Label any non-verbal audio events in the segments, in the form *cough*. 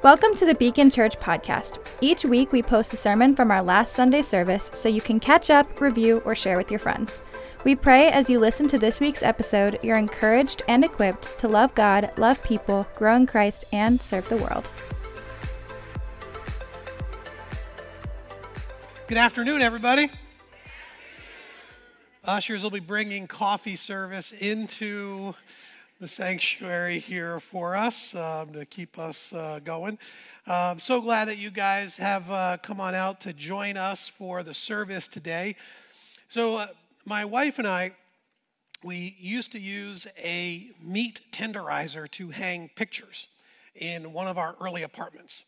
Welcome to the Beacon Church podcast. Each week we post a sermon from our last Sunday service so you can catch up, review, or share with your friends. We pray as you listen to this week's episode, you're encouraged and equipped to love God, love people, grow in Christ, and serve the world. Good afternoon, everybody. Ushers will be bringing coffee service into the sanctuary here for us um, to keep us uh, going. Uh, I'm so glad that you guys have uh, come on out to join us for the service today. So, uh, my wife and I, we used to use a meat tenderizer to hang pictures in one of our early apartments.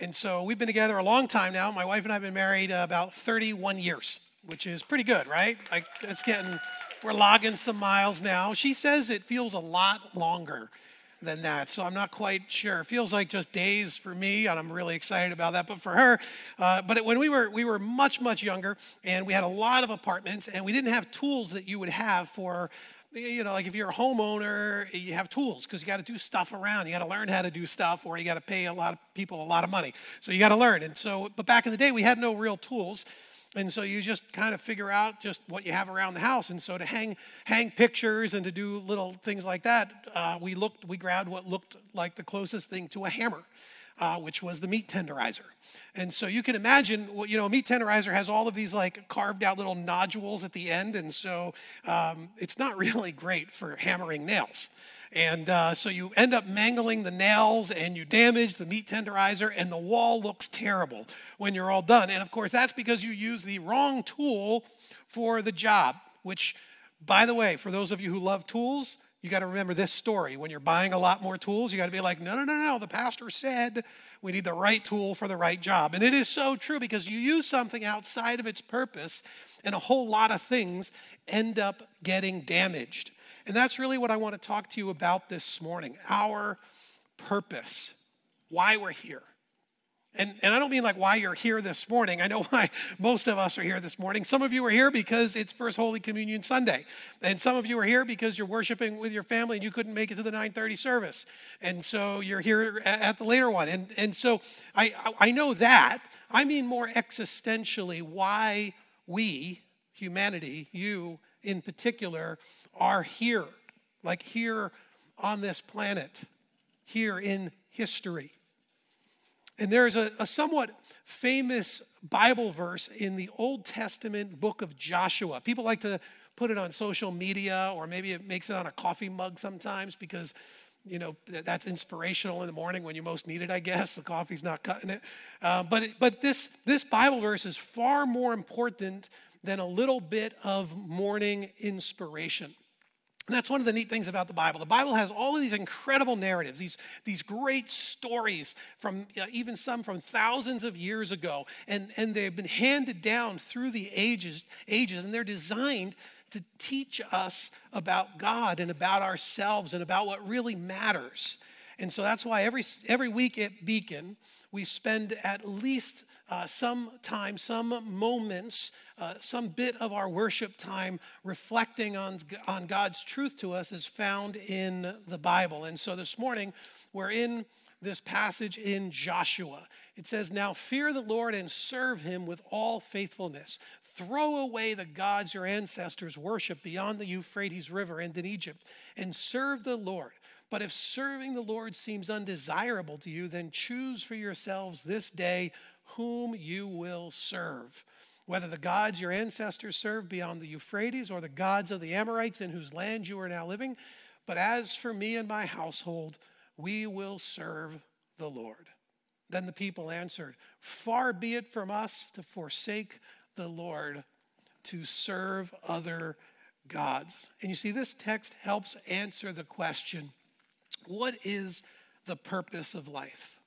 And so we've been together a long time now. My wife and I have been married about 31 years, which is pretty good, right? Like, it's getting we're logging some miles now. She says it feels a lot longer than that. So I'm not quite sure. It feels like just days for me, and I'm really excited about that. But for her, uh, but when we were we were much much younger, and we had a lot of apartments, and we didn't have tools that you would have for. You know, like if you're a homeowner, you have tools because you got to do stuff around. You got to learn how to do stuff, or you got to pay a lot of people a lot of money. So you got to learn. And so, but back in the day, we had no real tools. And so you just kind of figure out just what you have around the house. And so to hang hang pictures and to do little things like that, uh, we looked we grabbed what looked like the closest thing to a hammer. Uh, which was the meat tenderizer. And so you can imagine, you know, a meat tenderizer has all of these like carved out little nodules at the end. And so um, it's not *laughs* really great for hammering nails. And uh, so you end up mangling the nails and you damage the meat tenderizer, and the wall looks terrible when you're all done. And of course, that's because you use the wrong tool for the job, which, by the way, for those of you who love tools, you got to remember this story. When you're buying a lot more tools, you got to be like, no, no, no, no. The pastor said we need the right tool for the right job. And it is so true because you use something outside of its purpose, and a whole lot of things end up getting damaged. And that's really what I want to talk to you about this morning our purpose, why we're here. And, and I don't mean like why you're here this morning. I know *laughs* why most of us are here this morning. Some of you are here because it's First Holy Communion Sunday. And some of you are here because you're worshiping with your family and you couldn't make it to the 930 service. And so you're here at the later one. And, and so I, I know that. I mean more existentially why we, humanity, you in particular, are here, like here on this planet, here in history. And there's a, a, somewhat famous Bible verse in the Old Testament book of Joshua. People like to put it on social media, or maybe it makes it on a coffee mug sometimes because, you know, that's inspirational in the morning when you most need it, I guess. The coffee's not cutting it. Uh, but but this, this Bible verse is far more important than a little bit of morning inspiration. And that's one of the neat things about the Bible. The Bible has all of these incredible narratives, these, these great stories from even some from thousands of years ago. And, and they've been handed down through the ages, ages, and they're designed to teach us about God and about ourselves and about what really matters. And so that's why every, every week at Beacon, we spend at least uh, some time, some moments, uh, some bit of our worship time reflecting on, on God's truth to us is found in the Bible. And so this morning, we're in this passage in Joshua. It says, Now fear the Lord and serve him with all faithfulness. Throw away the gods your ancestors worshiped beyond the Euphrates River and in Egypt, and serve the Lord. But if serving the Lord seems undesirable to you, then choose for yourselves this day whom you will serve. Whether the gods your ancestors served beyond the Euphrates or the gods of the Amorites in whose land you are now living. But as for me and my household, we will serve the Lord. Then the people answered, Far be it from us to forsake the Lord to serve other gods. And you see, this text helps answer the question what is the purpose of life?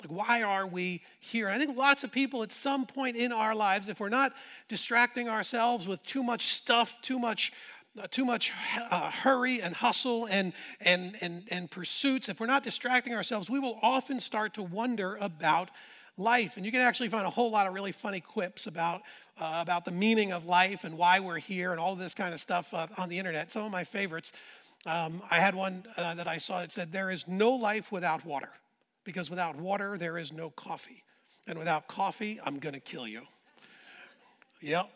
Like, why are we here? I think lots of people at some point in our lives, if we're not distracting ourselves with too much stuff, too much uh, too much uh, hurry and hustle and, and, and, and pursuits, if we're not distracting ourselves, we will often start to wonder about life. And you can actually find a whole lot of really funny quips about, uh, about the meaning of life and why we're here and all this kind of stuff uh, on the internet. Some of my favorites. Um, I had one uh, that I saw that said, There is no life without water because without water, there is no coffee. And without coffee, I'm going to kill you. Yep,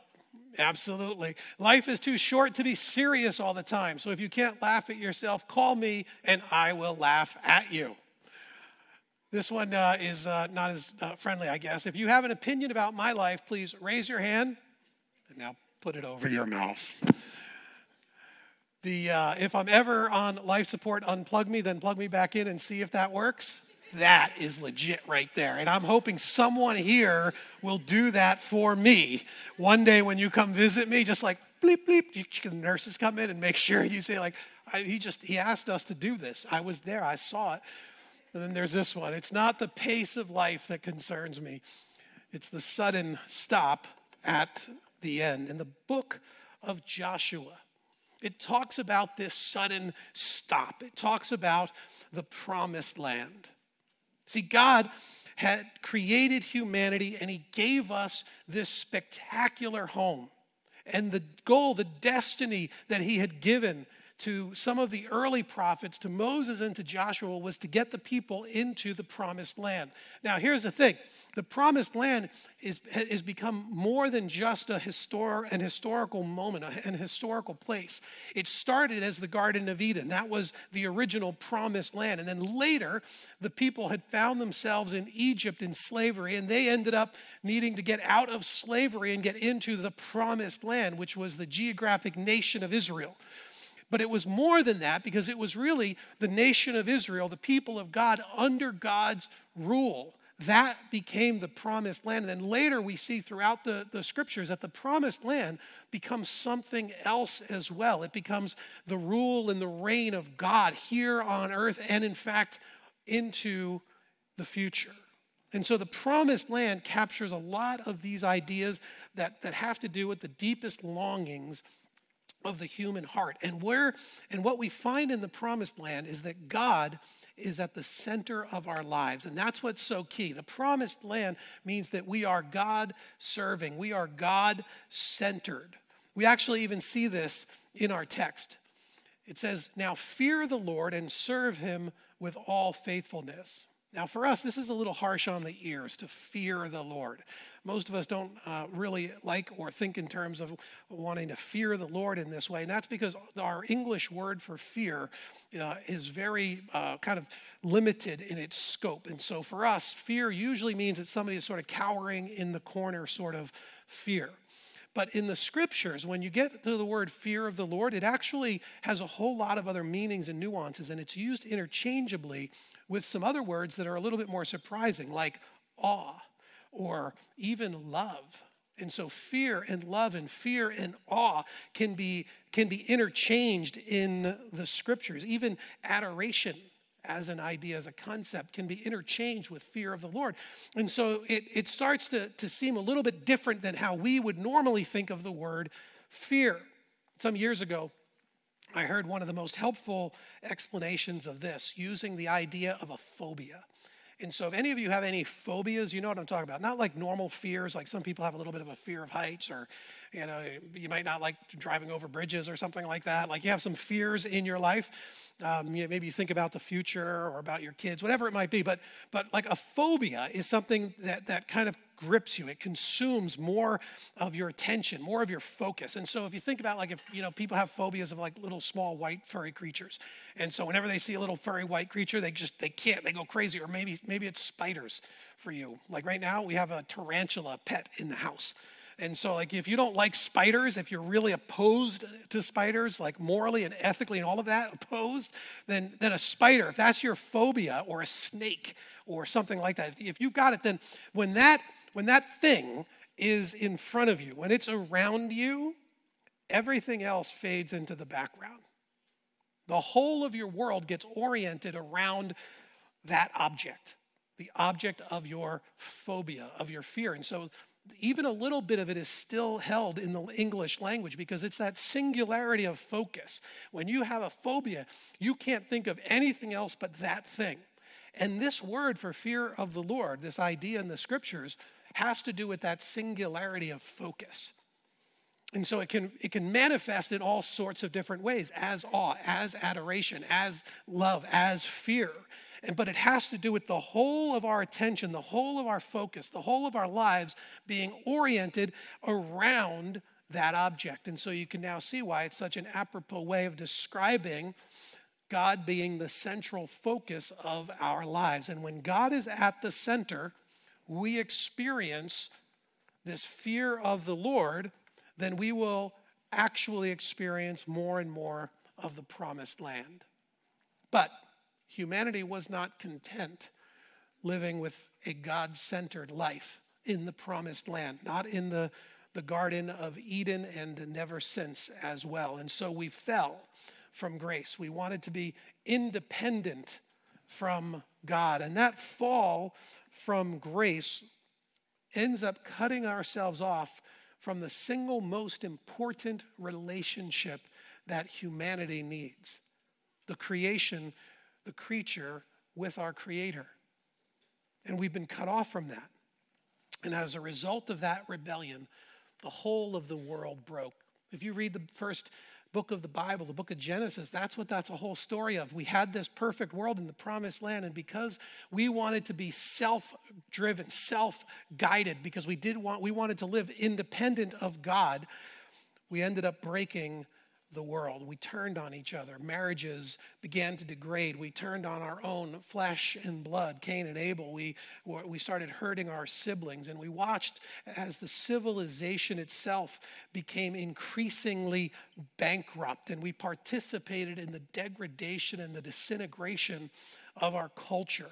absolutely. Life is too short to be serious all the time. So if you can't laugh at yourself, call me and I will laugh at you. This one uh, is uh, not as uh, friendly, I guess. If you have an opinion about my life, please raise your hand and now put it over your mouth. The, uh, if I'm ever on life support, unplug me, then plug me back in and see if that works. That is legit right there. And I'm hoping someone here will do that for me one day when you come visit me, just like bleep, bleep. The nurses come in and make *laughs* sure you say, like, he just, he asked us to do this. I was there, I saw it. And then there's this one it's not the pace of life that concerns me, it's the sudden stop at the end. In the book of Joshua, it talks about this sudden stop, it talks about the promised land. See, God had created humanity and He gave us this spectacular home. And the goal, the destiny that He had given to some of the early prophets, to Moses and to Joshua, was to get the people into the promised land. Now, here's the thing the promised land is, has become more than just a histor- an historical moment, an historical place. It started as the Garden of Eden. That was the original promised land. And then later, the people had found themselves in Egypt in slavery, and they ended up needing to get out of slavery and get into the promised land, which was the geographic nation of Israel. But it was more than that because it was really the nation of Israel, the people of God under God's rule. That became the promised land. And then later we see throughout the, the scriptures that the promised land becomes something else as well. It becomes the rule and the reign of God here on earth and, in fact, into the future. And so the promised land captures a lot of these ideas that, that have to do with the deepest longings of the human heart. And where and what we find in the promised land is that God is at the center of our lives. And that's what's so key. The promised land means that we are God serving, we are God centered. We actually even see this in our text. It says, Now fear the Lord and serve him with all faithfulness. Now, for us, this is a little harsh on the ears to fear the Lord most of us don't uh, really like or think in terms of wanting to fear the Lord in this way. And that's because our English word for fear uh, is very uh, kind of limited in its scope. And so for us, fear usually means that somebody is sort of cowering in the corner, sort of fear. But in the scriptures, when you get to the word fear of the Lord, it actually has a whole lot of other meanings and nuances, and it's used interchangeably with some other words that are a little bit more surprising, like awe or even love. And so fear and love and fear and awe can be, can be interchanged in the scriptures. Even adoration as an idea, as a concept, can be interchanged with fear of the Lord. And so it, it starts to, to seem a little bit different than how we would normally think of the word fear. Some years ago, I heard one of the most helpful explanations of this using the idea of a phobia. And so, if any of you have any phobias, you know what I'm talking about. Not like normal fears, like some people have a little bit of a fear of heights, or you know, you might not like driving over bridges or something like that. Like you have some fears in your life. Um, you, maybe you think about the future or about your kids, whatever it might be. But but like a phobia is something that that kind of grips you. It consumes more of your attention, more of your focus. And so if you think about like if you know people have phobias of like little small white furry creatures. And so whenever they see a little furry white creature, they just they can't, they go crazy. Or maybe maybe it's spiders for you. Like right now, we have a tarantula pet in the house. And so, like, if you don't like spiders, if you're really opposed to spiders, like morally and ethically and all of that, opposed, then, then a spider, if that's your phobia, or a snake, or something like that, if you've got it, then when that when that thing is in front of you, when it's around you, everything else fades into the background. The whole of your world gets oriented around that object, the object of your phobia, of your fear. And so, even a little bit of it is still held in the English language because it's that singularity of focus. When you have a phobia, you can't think of anything else but that thing. And this word for fear of the Lord, this idea in the scriptures, has to do with that singularity of focus. And so it can, it can manifest in all sorts of different ways as awe, as adoration, as love, as fear. And, but it has to do with the whole of our attention, the whole of our focus, the whole of our lives being oriented around that object. And so you can now see why it's such an apropos way of describing God being the central focus of our lives. And when God is at the center, we experience this fear of the Lord, then we will actually experience more and more of the promised land. But humanity was not content living with a God centered life in the promised land, not in the, the Garden of Eden and never since as well. And so we fell from grace. We wanted to be independent from God. And that fall from grace ends up cutting ourselves off from the single most important relationship that humanity needs the creation, the creature with our Creator. And we've been cut off from that. And as a result of that rebellion, the whole of the world broke. If you read the first book of the Bible, the book of Genesis, that's what that's a whole story of. We had this perfect world in the promised land, and because we wanted to be self-driven, self-guided, because we did want we wanted to live independent of God, we ended up breaking the world. We turned on each other. Marriages began to degrade. We turned on our own flesh and blood, Cain and Abel. We, we started hurting our siblings, and we watched as the civilization itself became increasingly bankrupt, and we participated in the degradation and the disintegration of our culture.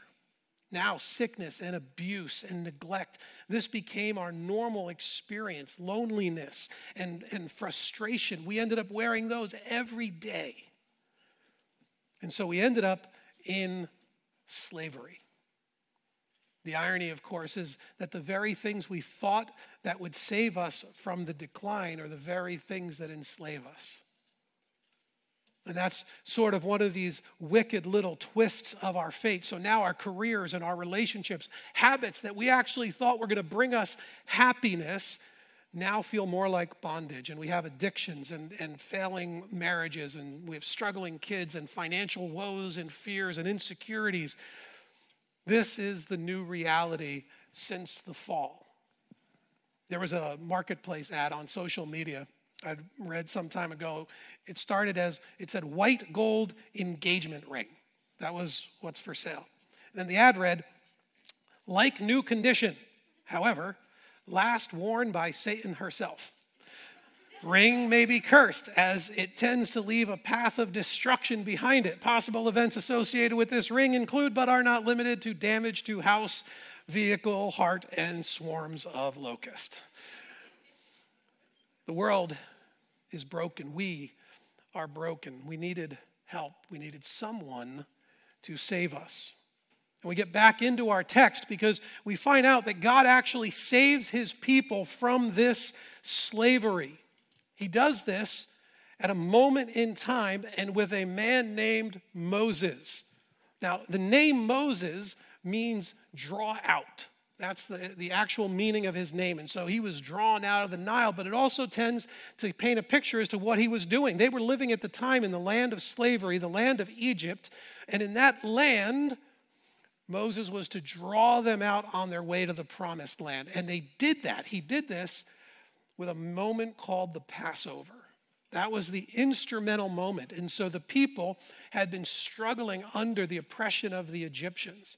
Now, sickness and abuse and neglect. This became our normal experience. Loneliness and, and frustration. We ended up wearing those every day. And so we ended up in slavery. The irony, of course, is that the very things we thought that would save us from the decline are the very things that enslave us. And that's sort of one of these wicked little twists of our fate. So now our careers and our relationships, habits that we actually thought were going to bring us happiness, now feel more like bondage. And we have addictions and, and failing marriages, and we have struggling kids and financial woes and fears and insecurities. This is the new reality since the fall. There was a marketplace ad on social media I read some time ago. It started as it said white gold engagement ring. That was what's for sale. Then the ad read, like new condition, however, last worn by Satan herself. Ring may be cursed as it tends to leave a path of destruction behind it. Possible events associated with this ring include, but are not limited to, damage to house, vehicle, heart, and swarms of locusts. The world is broken. We are broken. We needed help. We needed someone to save us. And we get back into our text because we find out that God actually saves his people from this slavery. He does this at a moment in time and with a man named Moses. Now, the name Moses means draw out. That's the, the actual meaning of his name. And so he was drawn out of the Nile, but it also tends to paint a picture as to what he was doing. They were living at the time in the land of slavery, the land of Egypt. And in that land, Moses was to draw them out on their way to the promised land. And they did that. He did this with a moment called the Passover. That was the instrumental moment. And so the people had been struggling under the oppression of the Egyptians.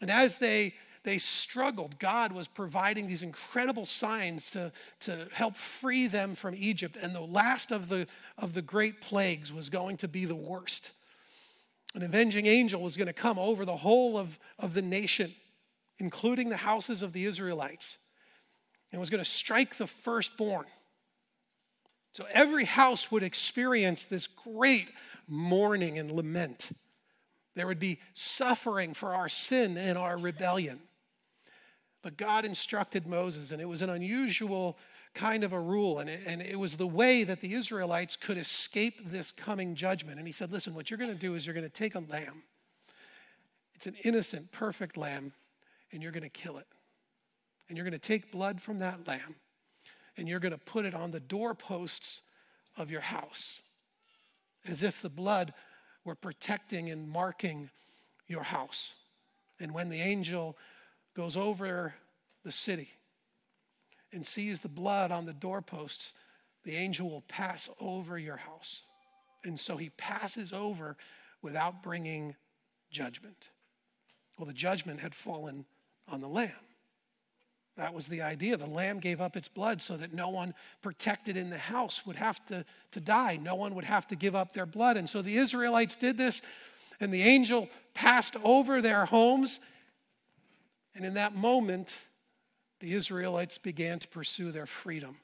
And as they they struggled. God was providing these incredible signs to, to help free them from Egypt. And the last of the, of the great plagues was going to be the worst. An avenging angel was going to come over the whole of, of the nation, including the houses of the Israelites, and was going to strike the firstborn. So every house would experience this great mourning and lament. There would be suffering for our sin and our rebellion. But God instructed Moses, and it was an unusual kind of a rule, and it, and it was the way that the Israelites could escape this coming judgment. And he said, Listen, what you're going to do is you're going to take a lamb, it's an innocent, perfect lamb, and you're going to kill it. And you're going to take blood from that lamb, and you're going to put it on the doorposts of your house, as if the blood were protecting and marking your house. And when the angel goes over the city and sees the blood on the doorposts, the angel will pass over your house. And so he passes over without bringing judgment. Well, the judgment had fallen on the lamb. That was the idea. The lamb gave up its blood so that no one protected in the house would have to, to die. No one would have to give up their blood. And so the Israelites did this, and the angel passed over their homes. And in that moment, the Israelites began to pursue their freedom.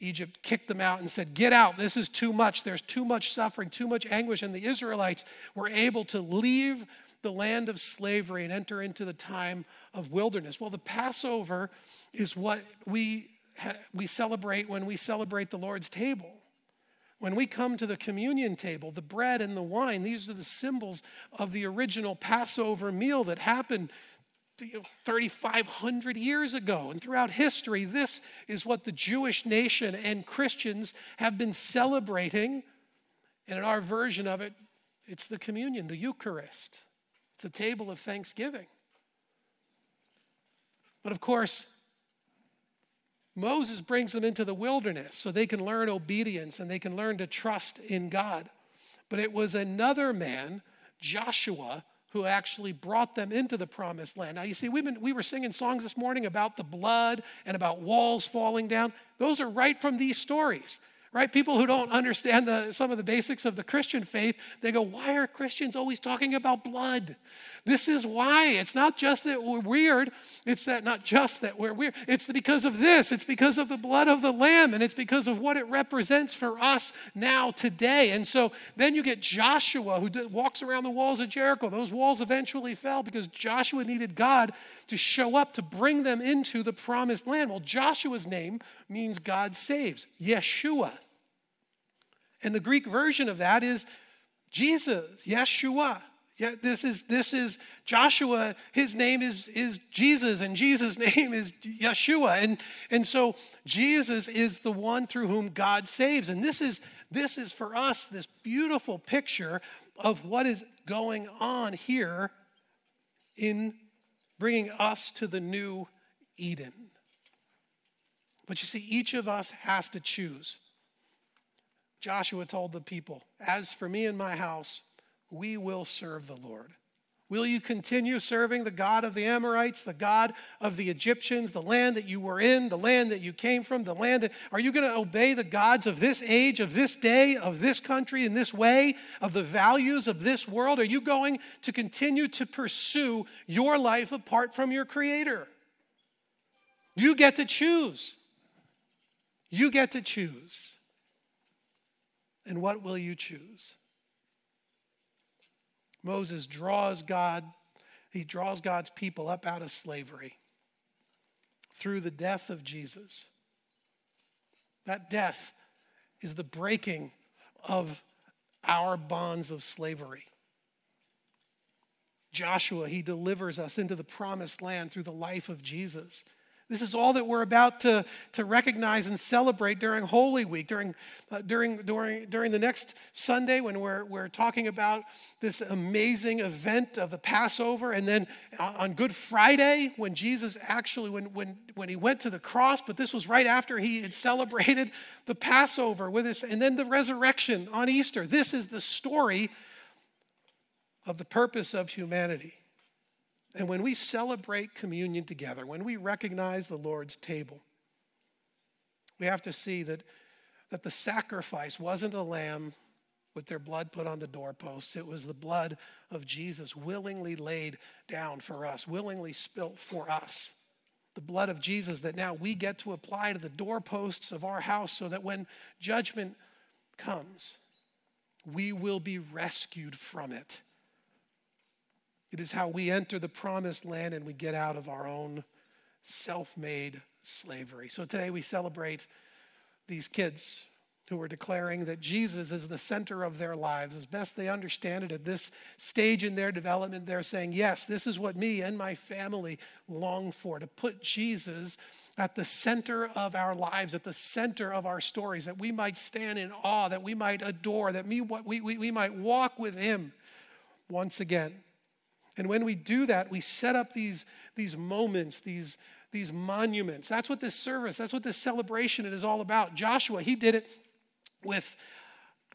Egypt kicked them out and said, Get out, this is too much. There's too much suffering, too much anguish. And the Israelites were able to leave the land of slavery and enter into the time of wilderness. Well, the Passover is what we, we celebrate when we celebrate the Lord's table. When we come to the communion table, the bread and the wine, these are the symbols of the original Passover meal that happened 3,500 years ago. And throughout history, this is what the Jewish nation and Christians have been celebrating. And in our version of it, it's the communion, the Eucharist, the table of thanksgiving. But of course, Moses brings them into the wilderness so they can learn obedience and they can learn to trust in God. But it was another man, Joshua, who actually brought them into the promised land. Now, you see, we've been, we were singing songs this morning about the blood and about walls falling down. Those are right from these stories right? People who don't understand the, some of the basics of the Christian faith, they go, Why are Christians always talking about blood? This is why. It's not just that we're weird, it's that not just that we're weird. It's because of this, it's because of the blood of the Lamb, and it's because of what it represents for us now, today. And so then you get Joshua who walks around the walls of Jericho. Those walls eventually fell because Joshua needed God to show up to bring them into the promised land. Well, Joshua's name means God saves, Yeshua. And the Greek version of that is Jesus, Yeshua. Yeah, this is this is Joshua. His name is is Jesus, and Jesus' *laughs* name is Yeshua. And and so Jesus is the one through whom God saves. And this is this is for us this beautiful picture of what is going on here in bringing us to the new Eden. But you see, each of us has to choose. Joshua told the people, As for me and my house, we will serve the Lord. Will you continue serving the God of the Amorites, the God of the Egyptians, the land that you were in, the land that you came from, the land that, are you going to obey the gods of this age, of this day, of this country, in this way, of the values of this world? Are you going to continue to pursue your life apart from your Creator? You get to choose. You get to choose. And what will you choose? Moses draws God, he draws God's people up out of slavery through the death of Jesus. That death is the breaking of our bonds of slavery. Joshua, he delivers us into the promised land through the life of Jesus. This is all that we're about to, to recognize and celebrate during Holy Week, during, uh, during, during, during the next Sunday when we're, we're talking about this amazing event of the Passover. And then on Good Friday, when Jesus actually, when, when, when he went to the cross, but this was right after he had celebrated the Passover with us, and then the resurrection on Easter. This is the story of the purpose of humanity. And when we celebrate communion together, when we recognize the Lord's table, we have to see that, that the sacrifice wasn't a lamb with their blood put on the doorposts. It was the blood of Jesus willingly laid down for us, willingly spilt for us. The blood of Jesus that now we get to apply to the doorposts of our house so that when judgment comes, we will be rescued from it it is how we enter the promised land and we get out of our own self made slavery. So today we celebrate these kids who are declaring that Jesus is the center of their lives. As best they understand it at this stage in their development, they're saying, Yes, this is what me and my family long for to put Jesus at the center of our lives, at the center of our stories, that we might stand in awe, that we might adore, that we, we, we might walk with Him once again. And when we do that, we set up these, these moments, these, these monuments. That's what this service, that's what this celebration is all about. Joshua, he did it with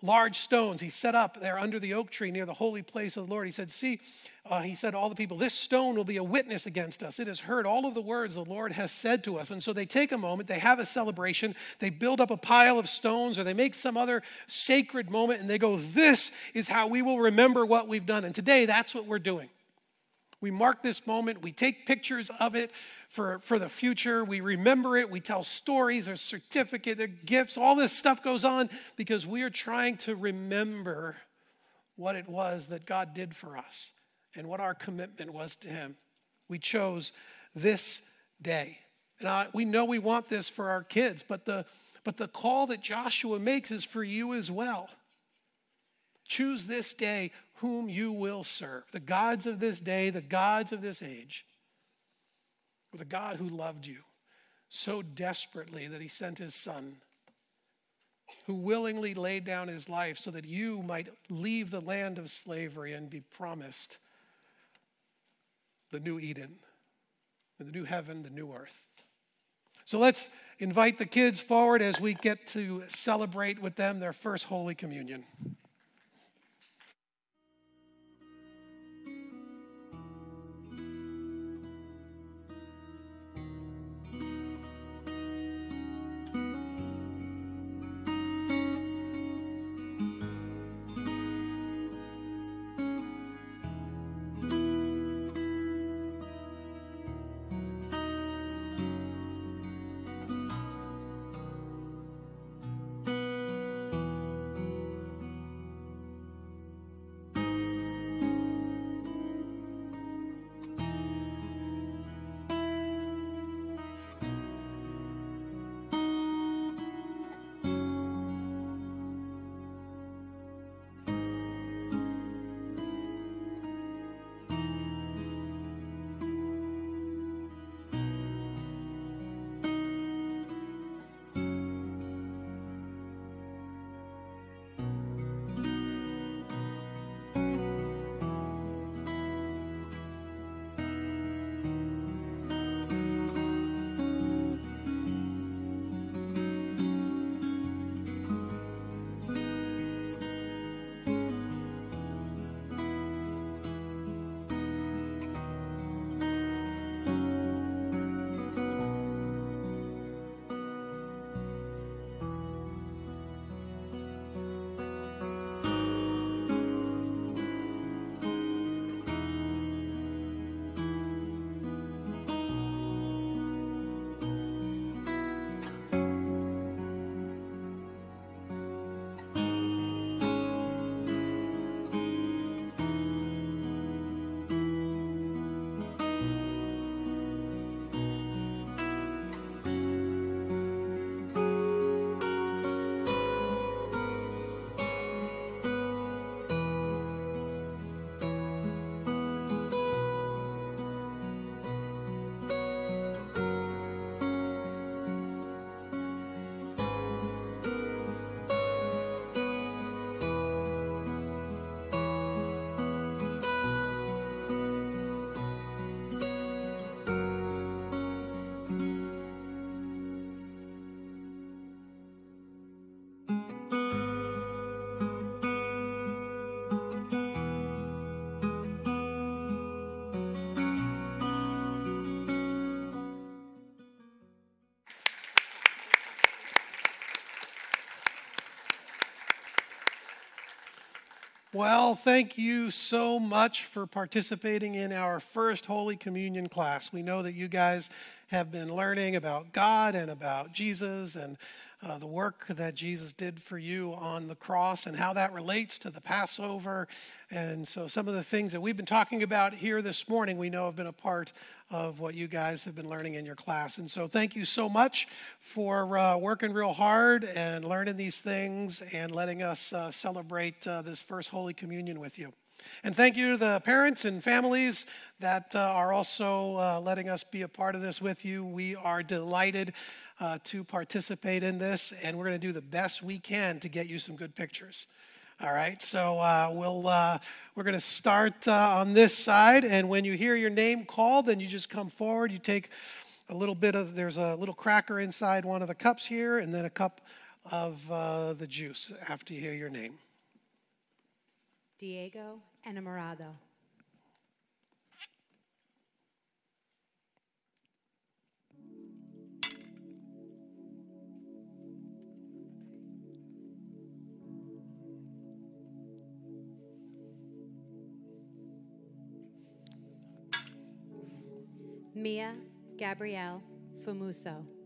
large stones he set up there under the oak tree near the holy place of the Lord. He said, See, uh, he said, all the people, this stone will be a witness against us. It has heard all of the words the Lord has said to us. And so they take a moment, they have a celebration, they build up a pile of stones, or they make some other sacred moment, and they go, This is how we will remember what we've done. And today, that's what we're doing. We mark this moment, we take pictures of it for, for the future, we remember it, we tell stories, there's certificate, there gifts, all this stuff goes on because we are trying to remember what it was that God did for us and what our commitment was to Him. We chose this day. And I, we know we want this for our kids, but the, but the call that Joshua makes is for you as well. Choose this day whom you will serve. The gods of this day, the gods of this age, or the God who loved you so desperately that he sent his son, who willingly laid down his life so that you might leave the land of slavery and be promised the new Eden, the new heaven, the new earth. So let's invite the kids forward as we get to celebrate with them their first Holy Communion. Well, thank you so much for participating in our first Holy Communion class. We know that you guys have been learning about God and about Jesus and uh, the work that Jesus did for you on the cross and how that relates to the Passover. And so, some of the things that we've been talking about here this morning, we know have been a part of what you guys have been learning in your class. And so, thank you so much for uh, working real hard and learning these things and letting us uh, celebrate uh, this first Holy Communion with you. And thank you to the parents and families that uh, are also uh, letting us be a part of this with you. We are delighted uh, to participate in this, and we're going to do the best we can to get you some good pictures. All right, so uh, we'll uh, we're going to start uh, on this side, and when you hear your name called, then you just come forward. You take a little bit of there's a little cracker inside one of the cups here, and then a cup of the juice after you hear your name. Diego Enamorado. Mia Gabrielle Famuso.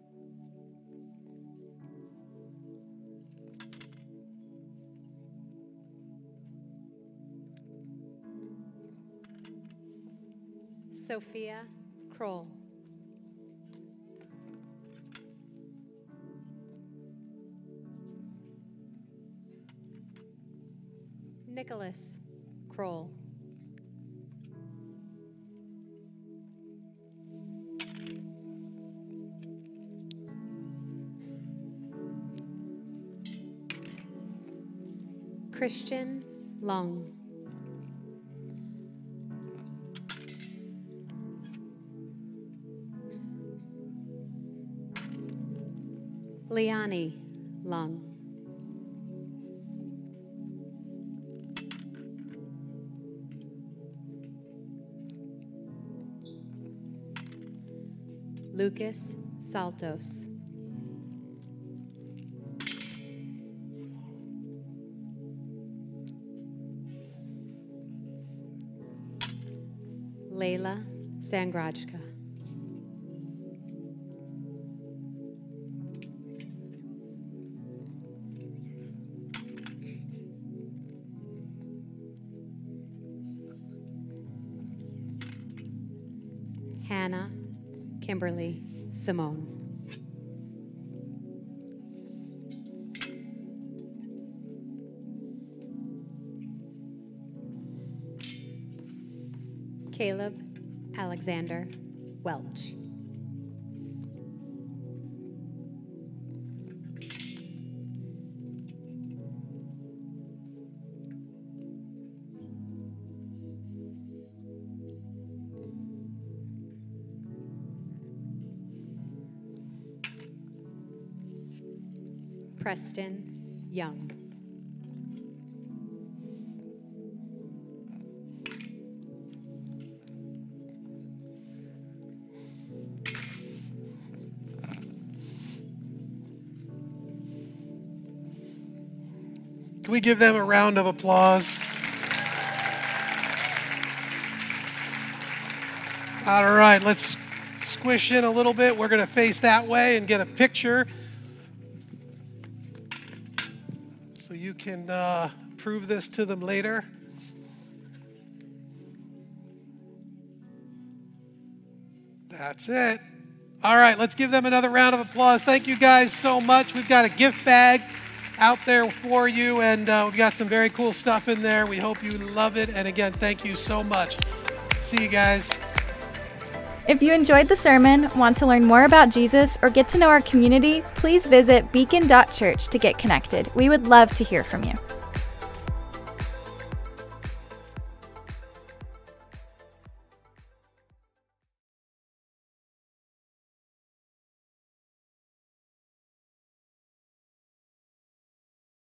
Sophia Kroll. Nicholas Kroll. Christian Long. Liani Lung. Lucas Saltos. Layla Sangrajka. Simone. Caleb Alexander Welch. Preston Young. Can we give them a round of applause? All right, let's squish in a little bit. We're going to face that way and get a picture you can uh, prove this to them later. That's it. All right, let's give them another round of applause. Thank you guys so much. We've got a gift bag out there for you, and uh, we've got some very cool stuff in there. We hope you love it. And again, thank you so much. See you guys. If you enjoyed the sermon, want to learn more about Jesus, or get to know our community, please visit beacon.church to get connected. We would love to hear from you.